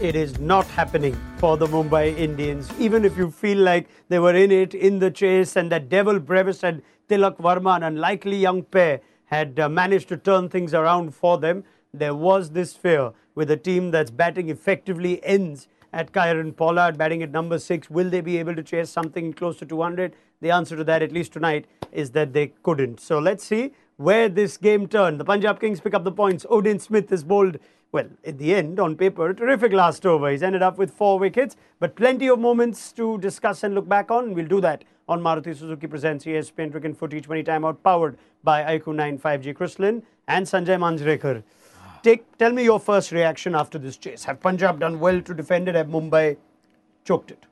it is not happening for the Mumbai Indians. Even if you feel like they were in it, in the chase, and that Dewald Brevis and Tilak Varma, an unlikely young pair, had uh, managed to turn things around for them, there was this fear with a team that's batting effectively ends at Kieron Pollard, batting at number six. Will they be able to chase something close to 200? The answer to that, at least tonight, is that they couldn't. So let's see where this game turned. The Punjab Kings pick up the points. Odean Smith is bowled well, at the end, on paper, a terrific last over. He's ended up with four wickets, but plenty of moments to discuss and look back on. We'll do that on Maruti Suzuki Presents ESPNcricinfo T20 Timeout, powered by IQ 95G Chris Lynn and Sanjay Manjrekar. Take, tell me your first reaction after this chase. Have Punjab done well to defend it? Have Mumbai choked it?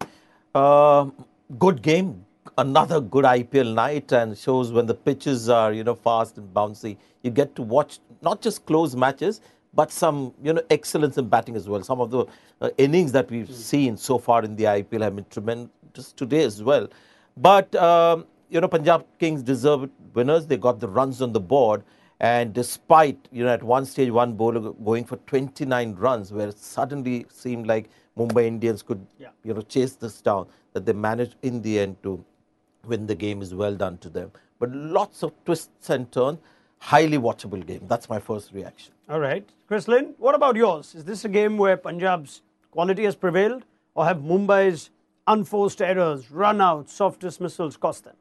Uh, good game. Another good IPL night and shows when the pitches are, you know, fast and bouncy. You get to watch not just close matches, but some you know excellence in batting as well. Some of the uh, innings that we've mm. seen so far in the IPL have been tremendous today as well. But um, you know Punjab Kings deserved winners. They got the runs on the board, and despite you know at one stage one bowler going for 29 runs, where it suddenly seemed like Mumbai Indians could yeah. you know chase this down, that they managed in the end to win the game is well done to them. But lots of twists and turns highly watchable game. That's my first reaction. All right. Chris Lynn, what about yours? Is this a game where Punjab's quality has prevailed or have Mumbai's unforced errors, run outs, soft dismissals cost them?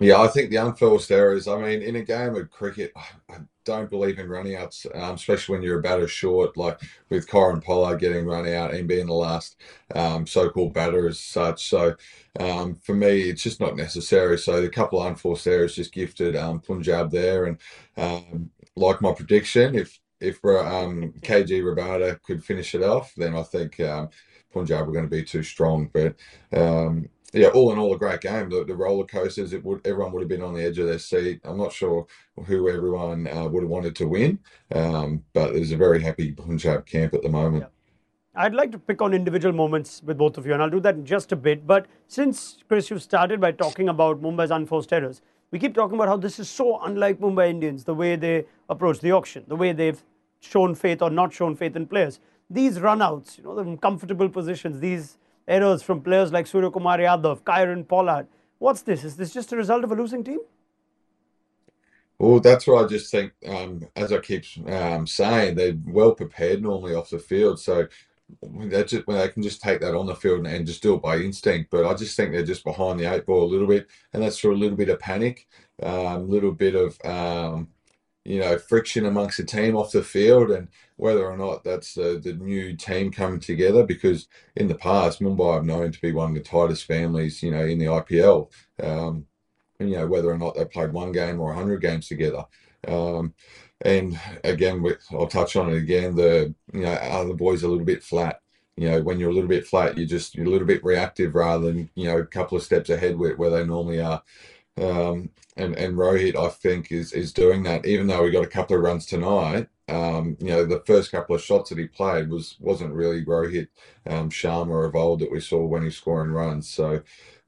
Yeah, I think the unforced errors. I mean, in a game of cricket, I don't believe in running outs, um, especially when you're a batter short, like with Kieron Pollard getting run out and being the last um, so-called batter as such. So um, for me, it's just not necessary. So the couple of unforced errors just gifted um, Punjab there, and um, like my prediction, if if um, KG Rabada could finish it off, then I think um, Punjab were going to be too strong. But um, yeah, all in all, a great game. The, the roller coasters, it would everyone would have been on the edge of their seat. I'm not sure who everyone uh, would have wanted to win, um, but there's a very happy Punjab camp at the moment. I'd like to pick on individual moments with both of you, and I'll do that in just a bit. But since Chris, you've started by talking about Mumbai's unforced errors, we keep talking about how this is so unlike Mumbai Indians, the way they approach the auction, the way they've shown faith or not shown faith in players. These runouts, you know, the comfortable positions, these errors from players like Surya Kumar Yadav, Kieron Pollard. What's this? Is this just a result of a losing team? Well, that's what I just think. Um, as I keep um, saying, they're well prepared normally off the field, so they just they can just take that on the field and, and, just do it by instinct. But I just think they're just behind the eight ball a little bit, and that's through a little bit of panic, a um, little bit of um, you know, friction amongst the team off the field and whether or not that's the, the new team coming together. Because in the past, Mumbai have known to be one of the tightest families, you know, in the IPL. Um, and, you know, whether or not they played one game or 100 games together. Um, and again, I'll touch on it again. The, you know, other boys are a little bit flat. You know, when you're a little bit flat, you're just, you're a little bit reactive rather than, you know, a couple of steps ahead where, where they normally are. Um, and and Rohit, I think, is is doing that. Even though we got a couple of runs tonight, um, you know, the first couple of shots that he played was wasn't really Rohit um, Sharma of old that we saw when he's scoring runs. So.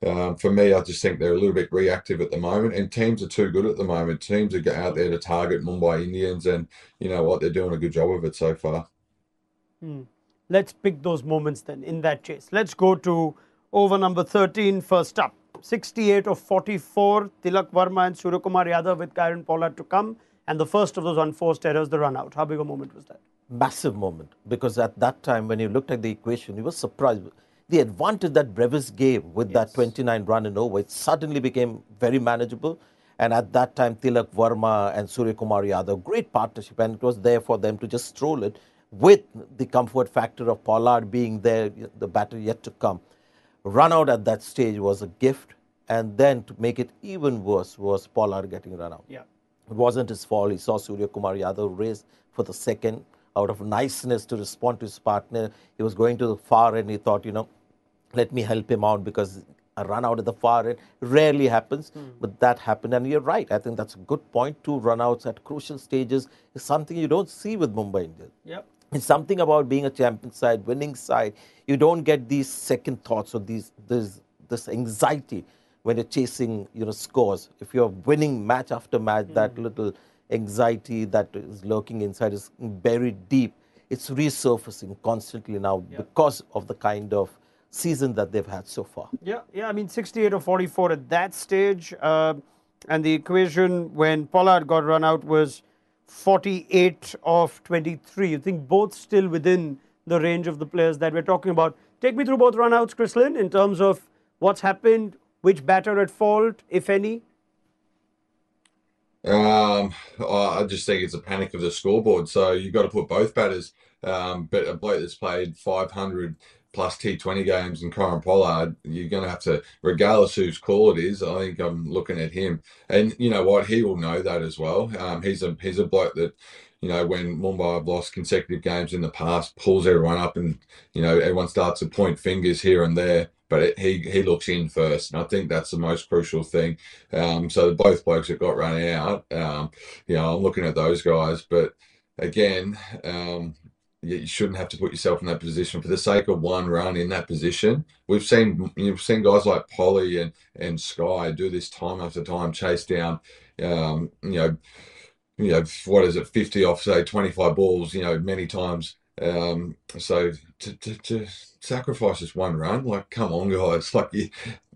Um, for me, I just think they're a little bit reactive at the moment, and teams are too good at the moment. Teams are out there to target Mumbai Indians, and you know what? They're doing a good job of it so far. Hmm. Let's pick those moments then in that chase. Let's go to over number 13 first up. 68 of 44, Tilak Varma and Suryakumar Yadav with Kieron Pollard to come. And the first of those unforced errors, the run out. How big a moment was that? Massive moment. Because at that time, when you looked at the equation, you were surprised. The advantage that Brevis gave with yes. that 29 run and over, it suddenly became very manageable. And at that time, Tilak Varma and Suryakumar Yadav, great partnership. And it was there for them to just stroll it with the comfort factor of Pollard being there, the batter yet to come run out at that stage was a gift. And then to make it even worse was Pollard getting run out. Yeah. It wasn't his fault. He saw Surya Kumar Yadav race for the second out of niceness to respond to his partner. He was going to the far end. He thought, you know, let me help him out because a run out at the far end rarely happens, mm. but that happened. And you're right. I think that's a good point. Two runouts at crucial stages is something you don't see with Mumbai Indians. Yep. It's something about being a champion side, winning side. You don't get these second thoughts or these this this anxiety when you're chasing you know scores. If you're winning match after match, mm. that little anxiety that is lurking inside is buried deep. it's resurfacing constantly now Yeah. because of the kind of season that they've had so far. Yeah, yeah. I mean, 68 or 44 at that stage, uh, and the equation when Pollard got run out was 48 of 23. You think both still within the range of the players that we're talking about? Take me through both runouts, Chris Lynn, in terms of what's happened, which batter at fault, if any. Um, I just think it's a panic of the scoreboard. So you've got to put both batters. Um, but a bloke that's played 500 plus T20 games in Kieron Pollard, you're going to have to, regardless whose call it is, I think I'm looking at him. And you know what? He will know that as well. Um, he's a he's a bloke that, you know, when Mumbai have lost consecutive games in the past, pulls everyone up, and you know everyone starts to point fingers here and there. But it, he he looks in first, and I think that's the most crucial thing. Um, so both blokes that got run out, um, you know, I'm looking at those guys. But again, um, you you shouldn't have to put yourself in that position for the sake of one run in that position. We've seen you've seen guys like Polly and and Sky do this time after time, chase down, um, you know, you know what is it, fifty off say twenty five balls, you know, many times. Um, so to, to to sacrifice just one run, like come on, guys, like you.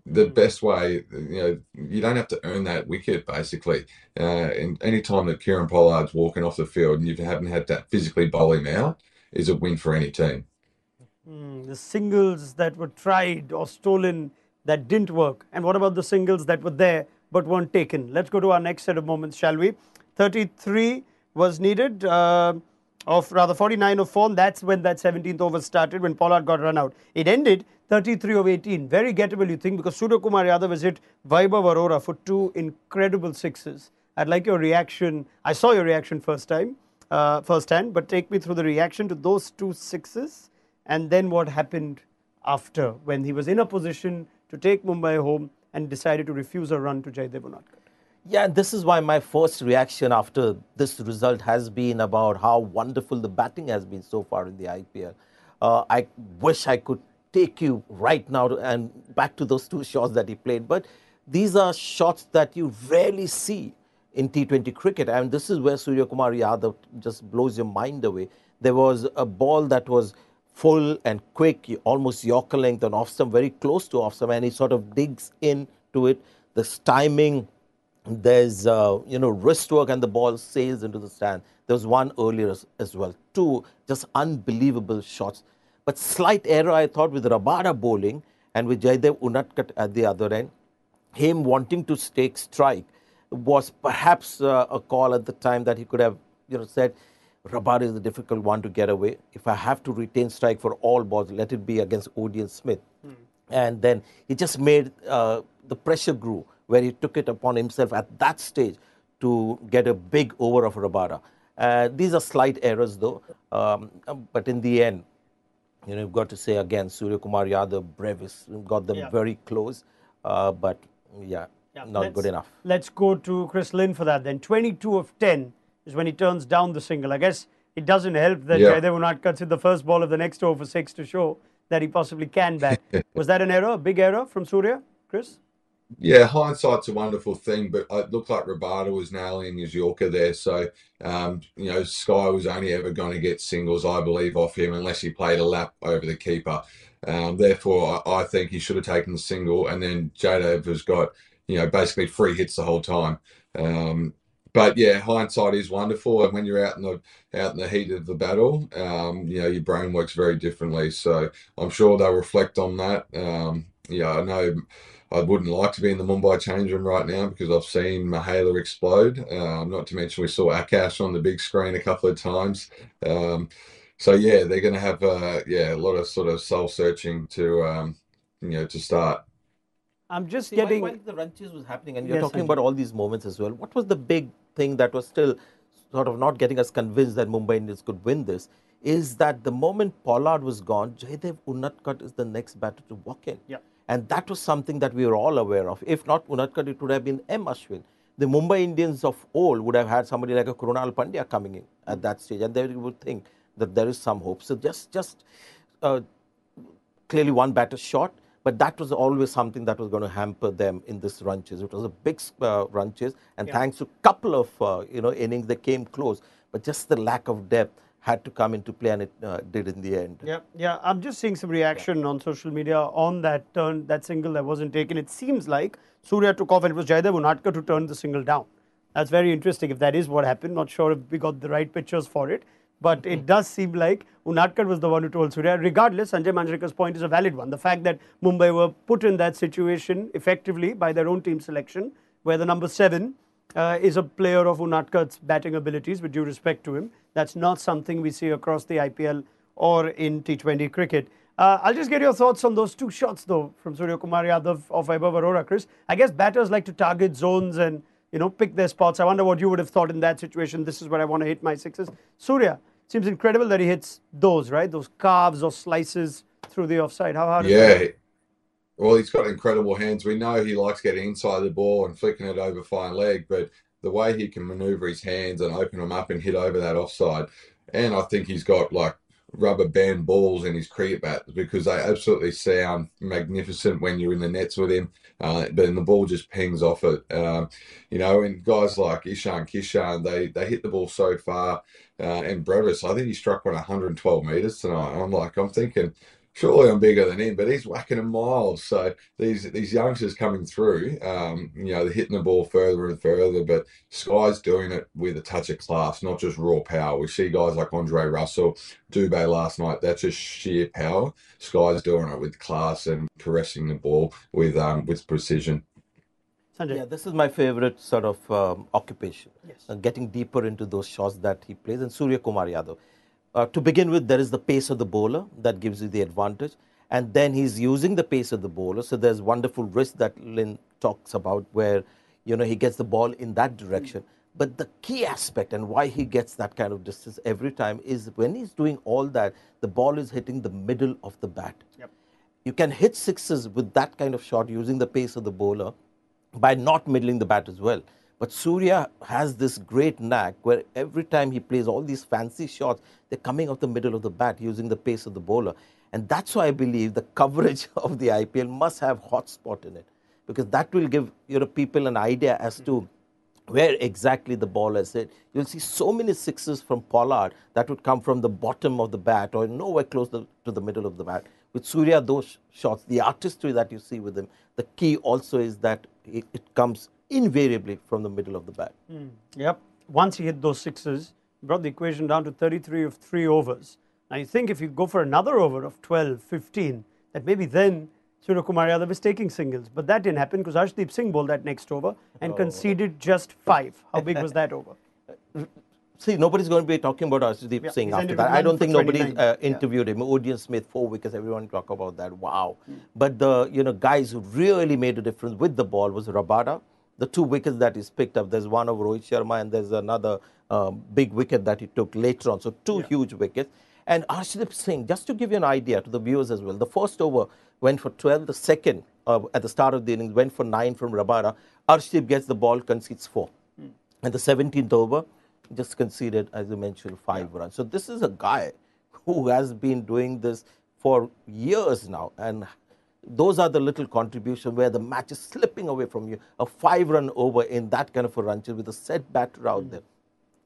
The best way, you know, you don't have to earn that wicket basically. Uh, and any time that Kieron Pollard's walking off the field and you haven't had that physically bowl him out, is a win for any team. Hmm, the singles that were tried or stolen that didn't work. And what about the singles that were there but weren't taken? Let's go to our next set of moments, shall we? 33 was needed, uh, of rather 49 of 4. That's when that 17th over started, when Pollard got run out. It ended 33 of 18. Very gettable, you think, because Surya Kumar Yadav has hit Vaibhav Arora for two incredible sixes. I'd like your reaction. I saw your reaction first time, uh, first hand, but take me through the reaction to those two sixes and then what happened after when he was in a position to take Mumbai home and decided to refuse a run to Jaydev. Yeah, this is why my first reaction after this result has been about how wonderful the batting has been so far in the IPL. Uh, I wish I could take you right now to, and back to those two shots that he played, but these are shots that you rarely see in T20 cricket, and this is where Surya Kumar Yadav just blows your mind away. There was a ball that was full and quick, almost Yorker length and off stump, very close to off stump, and he sort of digs into it. This timing, there's uh, you know wrist work, and the ball sails into the stand. There was one earlier as, as well. Two just unbelievable shots, but slight error I thought with Rabada bowling and with Jaydev Unadkat at the other end. Him wanting to take strike was perhaps uh, a call at the time that he could have you know said Rabada is a difficult one to get away. If I have to retain strike for all balls, let it be against Odean Smith. And then he just made uh, the pressure grew where he took it upon himself at that stage to get a big over of Rabada. Uh, these are slight errors though, um, but in the end, you know, you've got to say again, Surya Kumar Yadav, Brevis got them Yeah. very close, uh, but yeah, not let's- good enough. Let's go to Chris Lynn for that then. 22 of 10 is when he turns down the single. I guess it doesn't help that Yeah. Jaydev Unadkat hit the first ball of the next over six to show that he possibly can bat. Was that an error, a big error from Surya, Chris? Yeah, hindsight's a wonderful thing, but it looked like Rabada was nailing his Yorker there. So, um, you know, Sky was only ever going to get singles, I believe, off him unless he played a lap over the keeper. Um, therefore, I, I think he should have taken the single, and then Jaydev has got, you know, basically free hits the whole time. Um, but yeah, hindsight is wonderful, and when you're out in the out in the heat of the battle, um, you know, your brain works very differently. So I'm sure they'll reflect on that. Yeah, I know. I wouldn't like to be in the Mumbai change room right now because I've seen Mahela explode. Um, not to mention we saw Akash on the big screen a couple of times. Um, so yeah, they're going to have uh, yeah a lot of sort of soul searching to um, you know to start. I'm just See, getting. while, the run chase was happening, and you're Yes, talking about all these moments as well. What was the big thing that was still sort of not getting us convinced that Mumbai Indians could win this? Is that the moment Pollard was gone, Jaydev Unadkat is the next batter to walk in. Yeah. And that was something that we were all aware of. If not Unadkat, it would have been M. Ashwin. The Mumbai Indians of old would have had somebody like a Krunal Pandya coming in at that stage, and they would think that there is some hope. So just, just uh, clearly one batter short, but that was always something that was going to hamper them in this run chase. It was a big uh, run chase, and Yeah. thanks to a couple of uh, you know innings, they came close. But just the lack of depth had to come into play, and it uh, did in the end. Yeah, yeah. I'm just seeing some reaction on social media on that turn, that single that wasn't taken. It seems like Surya took off and it was Jaydev Unadkat to turn the single down. That's very interesting if that is what happened. Not sure if we got the right pictures for it. But it does seem like Unadkat was the one who told Surya. Regardless, Sanjay Manjrekar's point is a valid one. The fact that Mumbai were put in that situation effectively by their own team selection, where the number seven uh, is a player of Unadkat's batting abilities, with due respect to him. That's not something we see across the IPL or in T20 cricket. Uh, I'll just get your thoughts on those two shots, though, from Surya Kumar Yadav of Vaibhav Arora, Chris. I guess batters like to target zones and you know pick their spots. I wonder what you would have thought in that situation. This is where I want to hit my sixes. Surya seems incredible that he hits those, right? Those carves or slices through the offside. How hard? Is it? Yeah. Well, he's got incredible hands. We know he likes getting inside the ball and flicking it over fine leg, but the way he can maneuver his hands and open them up and hit over that offside, and I think he's got like rubber band balls in his cricket bat because they absolutely sound magnificent when you're in the nets with him. Uh, but the ball just pings off it. Um, you know, and guys like Ishan Kishan, they they hit the ball so far. Uh, and Brevis, I think he struck one 112 meters tonight. I'm like, I'm thinking, surely I'm bigger than him, but he's whacking them miles. So these these youngsters coming through, um, you know, they're hitting the ball further and further. But Sky's doing it with a touch of class, not just raw power. We see guys like Andre Russell, Dubé last night. That's just sheer power. Sky's doing it with class and caressing the ball with um, with precision. Sanjay. Yeah, this is my favorite sort of um, occupation. Yes. Uh, getting deeper into those shots that he plays. And Surya Kumar Yadav. Uh, to begin with, there is the pace of the bowler that gives you the advantage. And then he's using the pace of the bowler. So there's wonderful wrist that Lynn talks about where, you know, he gets the ball in that direction. But the key aspect and why he gets that kind of distance every time is when he's doing all that, the ball is hitting the middle of the bat. Yep. You can hit sixes with that kind of shot using the pace of the bowler by not middling the bat as well. But Surya has this great knack where every time he plays all these fancy shots, they're coming off the middle of the bat using the pace of the bowler. And that's why I believe the coverage of the IPL must have hot spot in it. Because that will give you know, people an idea as to where exactly the ball is hit. You'll see so many sixes from Pollard that would come from the bottom of the bat or nowhere close to, the middle of the bat. With Surya, those shots, the artistry that you see with him, the key also is that it comes invariably from the middle of the bat. Yep. Once he hit those sixes, brought the equation down to 33 of three overs. Now you think if you go for another over of 12, 15, that maybe then Surya Kumar Yadav is taking singles. But that didn't happen because Arshdeep Singh bowled that next over and conceded just five. How big was that over? See, nobody's going to be talking about Arshdeep Yeah, Singh after that. I don't think nobody 29. uh, Yeah. interviewed him. Odean Smith, four wickets, everyone talk about that. Wow. But the you know guys who really made a difference with the ball was Rabada. The two wickets that he's picked up, there's one of Rohit Sharma and there's another um, big wicket that he took later on. So two huge wickets. And Arshdeep Singh, just to give you an idea to the viewers as well, the first over went for 12, the second uh, at the start of the innings went for 9 from Rabada. Arshdeep gets the ball, concedes 4. And the 17th over, just conceded, as you mentioned, five runs. So this is a guy who has been doing this for years now. And those are the little contributions where the match is slipping away from you. A five run over in that kind of a run chase with a set batter out there.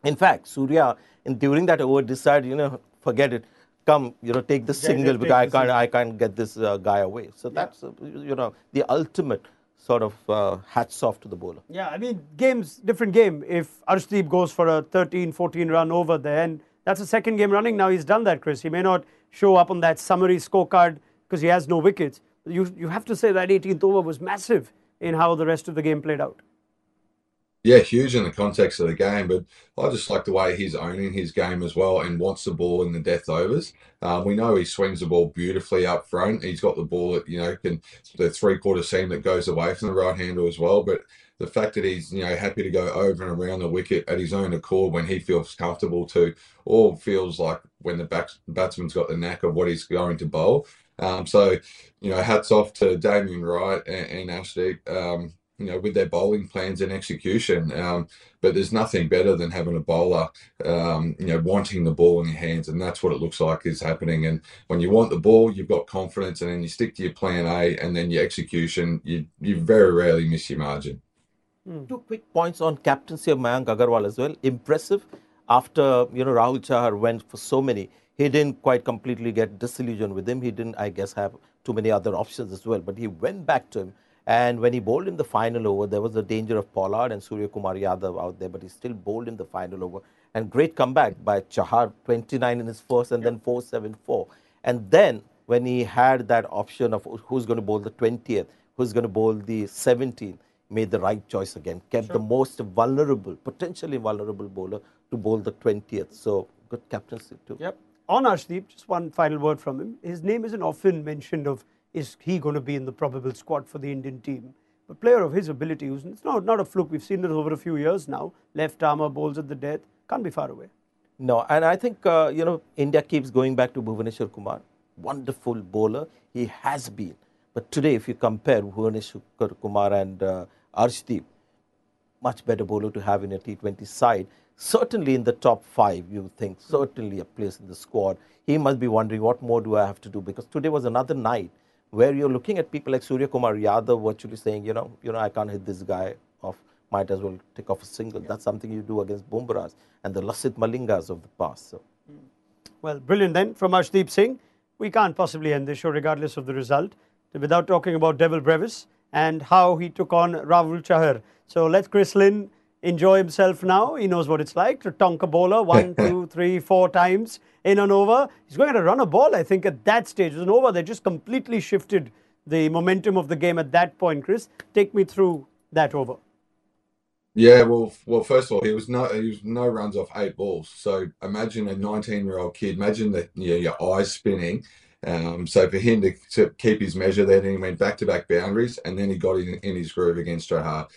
In fact, Surya, in, during that over, decided, you know, forget it. Come, you know, take the single take because I can't, I can't get this uh, guy away. So that's, uh, you know, the ultimate sort of uh, hats off to the bowler. Yeah, I mean, games, different game. If Arshdeep goes for a 13, 14 run over there, and that's the second game running now, he's done that, Chris. He may not show up on that summary scorecard because he has no wickets. You, you have to say that 18th over was massive in how the rest of the game played out. Yeah, huge in the context of the game, but I just like the way he's owning his game as well and wants the ball in the death overs. Um, we know he swings the ball beautifully up front. He's got the ball that, you know, can the three quarter seam that goes away from the right hander as well. But the fact that he's, you know, happy to go over and around the wicket at his own accord when he feels comfortable to, or feels like when the batsman's got the knack of what he's going to bowl. Um, so, you know, hats off to Damien Wright and, and Arshdeep. Um, you know, with their bowling plans and execution. Um, but there's nothing better than having a bowler, um, you know, wanting the ball in your hands, and that's what it looks like is happening. And when you want the ball, you've got confidence, and then you stick to your plan A, and then your execution. You you very rarely miss your margin. Two quick points on captaincy of Mayank Agarwal as well. Impressive after you know Rahul Chahar went for so many, he didn't quite completely get disillusioned with him. He didn't, I guess, have too many other options as well. But he went back to him. And when he bowled in the final over, there was the danger of Pollard and Surya Kumar Yadav out there, but he still bowled in the final over. And great comeback by Chahar, 29 in his first and then 4 7 4. And then when he had that option of who's going to bowl the 20th, who's going to bowl the 17th, made the right choice again, kept sure. the most vulnerable, potentially vulnerable bowler to bowl the 20th. So good captaincy too. Yep on Arshdeep, just one final word from him. His name isn't often mentioned of is he going to be in the probable squad for the Indian team. But player of his ability, it's not, not a fluke. We've seen it over a few years now. Left armour bowls at the death. Can't be far away. No, and I think, uh, you know, India keeps going back to Bhuvaneshwar Kumar. Wonderful bowler. He has been. But today, if you compare Bhuvaneshwar Kumar and uh, Arshdeep, much better bowler to have in a T20 side certainly in the top five, you think, certainly a place in the squad. He must be wondering, what more do I have to do? Because today was another night where you're looking at people like Surya Kumar Yadav virtually saying, you know, you know, I can't hit this guy off. Might as well take off a single. Yeah. That's something you do against Bumrahs and the Lasith Malingas of the past. So. Hmm. Well, brilliant then from Arshdeep Singh. We can't possibly end this show regardless of the result without talking about Dewald Brevis and how he took on Rahul Chahar. So let's Chris Lynn enjoy himself now. He knows what it's like to tonk a bowler one, two, three, four times in an over. He's going to run a ball, I think, at that stage. It was an over that just completely shifted the momentum of the game at that point. Chris, take me through that over. Yeah, well, well, first of all, he was no, he was no runs off eight balls. So imagine a 19 year old kid. Imagine that you know, your eyes spinning. Um, so for him to, to keep his measure, then he went back to back boundaries, and then he got in, in his groove against Chahar.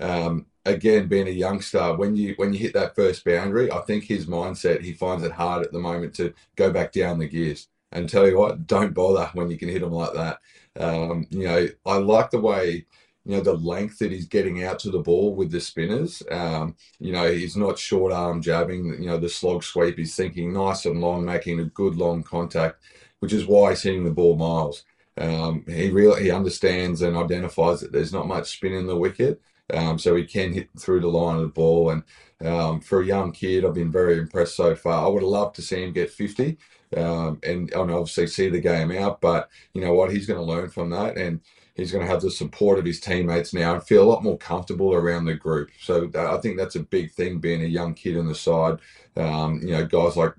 Um, again, being a youngster, when you when you hit that first boundary, I think his mindset he finds it hard at the moment to go back down the gears. And tell you what, don't bother when you can hit them like that. Um, you know, I like the way you know the length that he's getting out to the ball with the spinners. Um, you know, he's not short arm jabbing. You know, the slog sweep. He's thinking nice and long, making a good long contact, which is why he's hitting the ball miles. Um, he really he understands and identifies that there's not much spin in the wicket. Um, so he can hit through the line of the ball. And um, for a young kid, I've been very impressed so far. I would have loved to see him get 50 um, and, and obviously see the game out. But you know what? He's going to learn from that. And he's going to have the support of his teammates now and feel a lot more comfortable around the group. So I think that's a big thing being a young kid in the side. Um, you know, guys like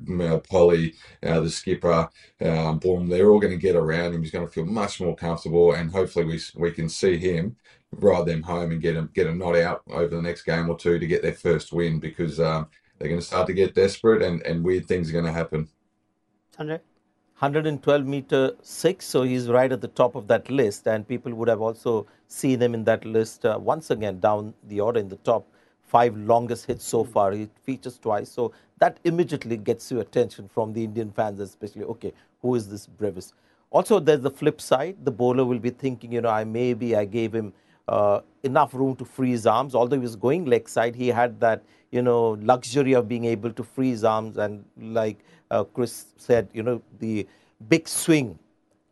Polly, uh, the skipper, um, they're all going to get around him. He's going to feel much more comfortable, and hopefully we we can see him ride them home and get them get a not out over the next game or two to get their first win because um, they're going to start to get desperate and, and weird things are going to happen. Sanjay? 112 meter six, so he's right at the top of that list, and people would have also seen him in that list uh, once again down the order in the top five longest hits so far. He features twice, so that immediately gets you attention from the Indian fans, especially. Okay, who is this Brevis? Also, there's the flip side. The bowler will be thinking, you know, I maybe I gave him uh, enough room to free his arms. Although he was going leg side, he had that you know luxury of being able to free his arms. And like uh, Chris said, you know the big swing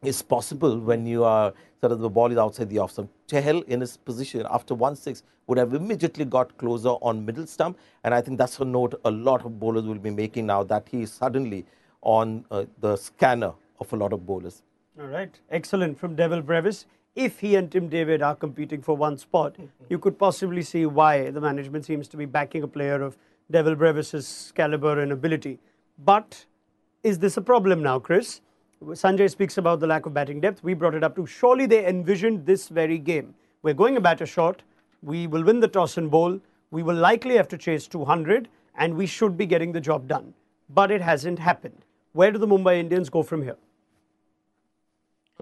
is possible when you are sort of the ball is outside the off stump. Chahal in his position after one six would have immediately got closer on middle stump, and I think that's a note a lot of bowlers will be making now that he is suddenly on uh, the scanner of a lot of bowlers. All right, excellent from Dewald Brevis if he and Tim David are competing for one spot, mm-hmm. you could possibly see why the management seems to be backing a player of Dewald Brevis's caliber and ability. But is this a problem now, Chris? Sanjay speaks about the lack of batting depth. We brought it up too. Surely they envisioned this very game. We're going a batter short. We will win the toss and bowl. We will likely have to chase 200, and we should be getting the job done. But it hasn't happened. Where do the Mumbai Indians go from here?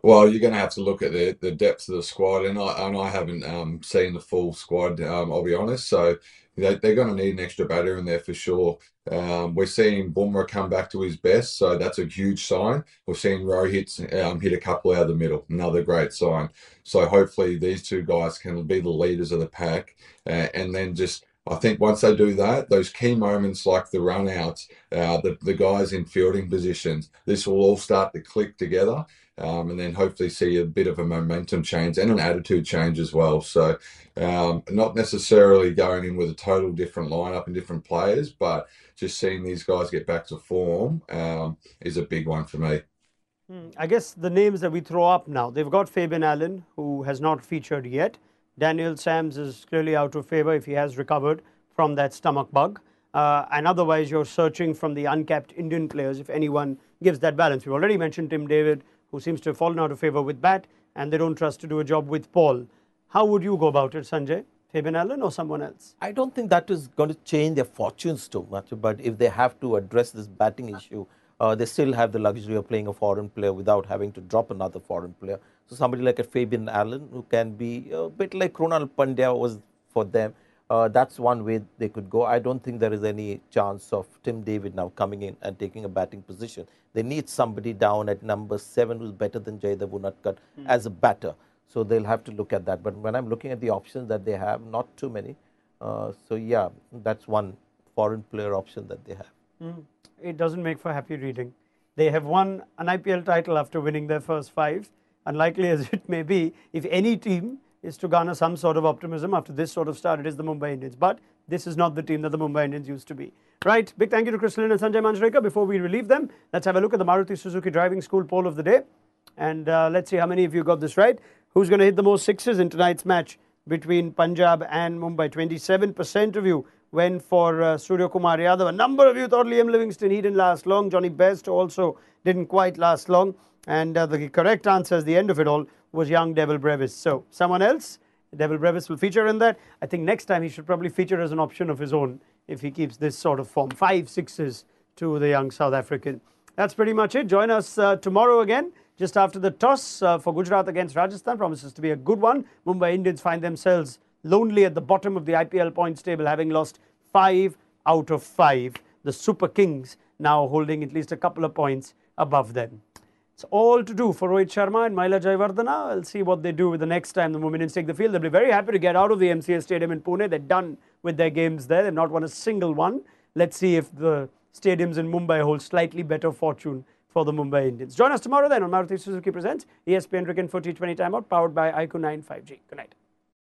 Well, you're going to have to look at the, the depth of the squad, and I and I haven't um, seen the full squad. Um, I'll be honest. So they, they're going to need an extra batter in there for sure. Um, we're seeing Bumrah come back to his best, so that's a huge sign. We're seeing Rohit um, hit a couple out of the middle, another great sign. So hopefully these two guys can be the leaders of the pack, uh, and then just I think once they do that, those key moments like the run outs, uh, the, the guys in fielding positions, this will all start to click together. Um, and then hopefully see a bit of a momentum change and an attitude change as well. So, um, not necessarily going in with a total different lineup and different players, but just seeing these guys get back to form um, is a big one for me. Hmm, I guess the names that we throw up now, they've got Fabian Allen, who has not featured yet. Daniel Sams is clearly out of favour if he has recovered from that stomach bug. Uh, and otherwise, you're searching from the uncapped Indian players if anyone gives that balance. We've already mentioned Tim David, who seems to have fallen out of favour with bat, and they don't trust to do a job with Paul. How would you go about it, Sanjay? Fabian Allen or someone else? I don't think that is going to change their fortunes too much. But if they have to address this batting issue, uh, they still have the luxury of playing a foreign player without having to drop another foreign player. So somebody like a Fabian Allen, who can be a bit like Krunal Pandya was for them, uh, that's one way they could go. I don't think there is any chance of Tim David now coming in and taking a batting position. They need somebody down at number seven who's better than Jaydev Unadkat mm. as a batter. So they'll have to look at that. But when I'm looking at the options that they have, not too many. Uh, so yeah, that's one foreign player option that they have. Mm. It doesn't make for happy reading. They have won an IPL title after winning their first five. Unlikely as it may be, if any team is to garner some sort of optimism after this sort of start, it is the Mumbai Indians. But this is not the team that the Mumbai Indians used to be. Right, big thank you to Lynn and Sanjay Manjrekar. Before we relieve them, let's have a look at the Maruti Suzuki Driving School poll of the day. And uh, let's see how many of you got this right. Who's going to hit the most sixes in tonight's match between Punjab and Mumbai? 27% of you went for uh, Surya Kumar Yadav. A number of you thought Liam Livingstone, he didn't last long. Johnny Best also didn't quite last long. And uh, the correct answer at the end of it all was young Dewald Brevis. So, someone else? Dewald Brevis will feature in that. I think next time he should probably feature as an option of his own if he keeps this sort of form. Five sixes to the young South African. That's pretty much it. Join us uh, tomorrow again just after the toss uh, for Gujarat against Rajasthan promises to be a good one. Mumbai Indians find themselves lonely at the bottom of the IPL points table, having lost five out of five. The Super Kings now holding at least a couple of points above them. All to do for Rohit Sharma and Mahela Jayawardene. I'll see what they do with the next time the Mumbai Indians take the field. They'll be very happy to get out of the MCA Stadium in Pune. They're done with their games there. They've not won a single one. Let's see if the stadiums in Mumbai hold slightly better fortune for the Mumbai Indians. Join us tomorrow then on Maruti Suzuki Presents ESPNcricinfo T20 Timeout powered by IQ 9 5G. Good night.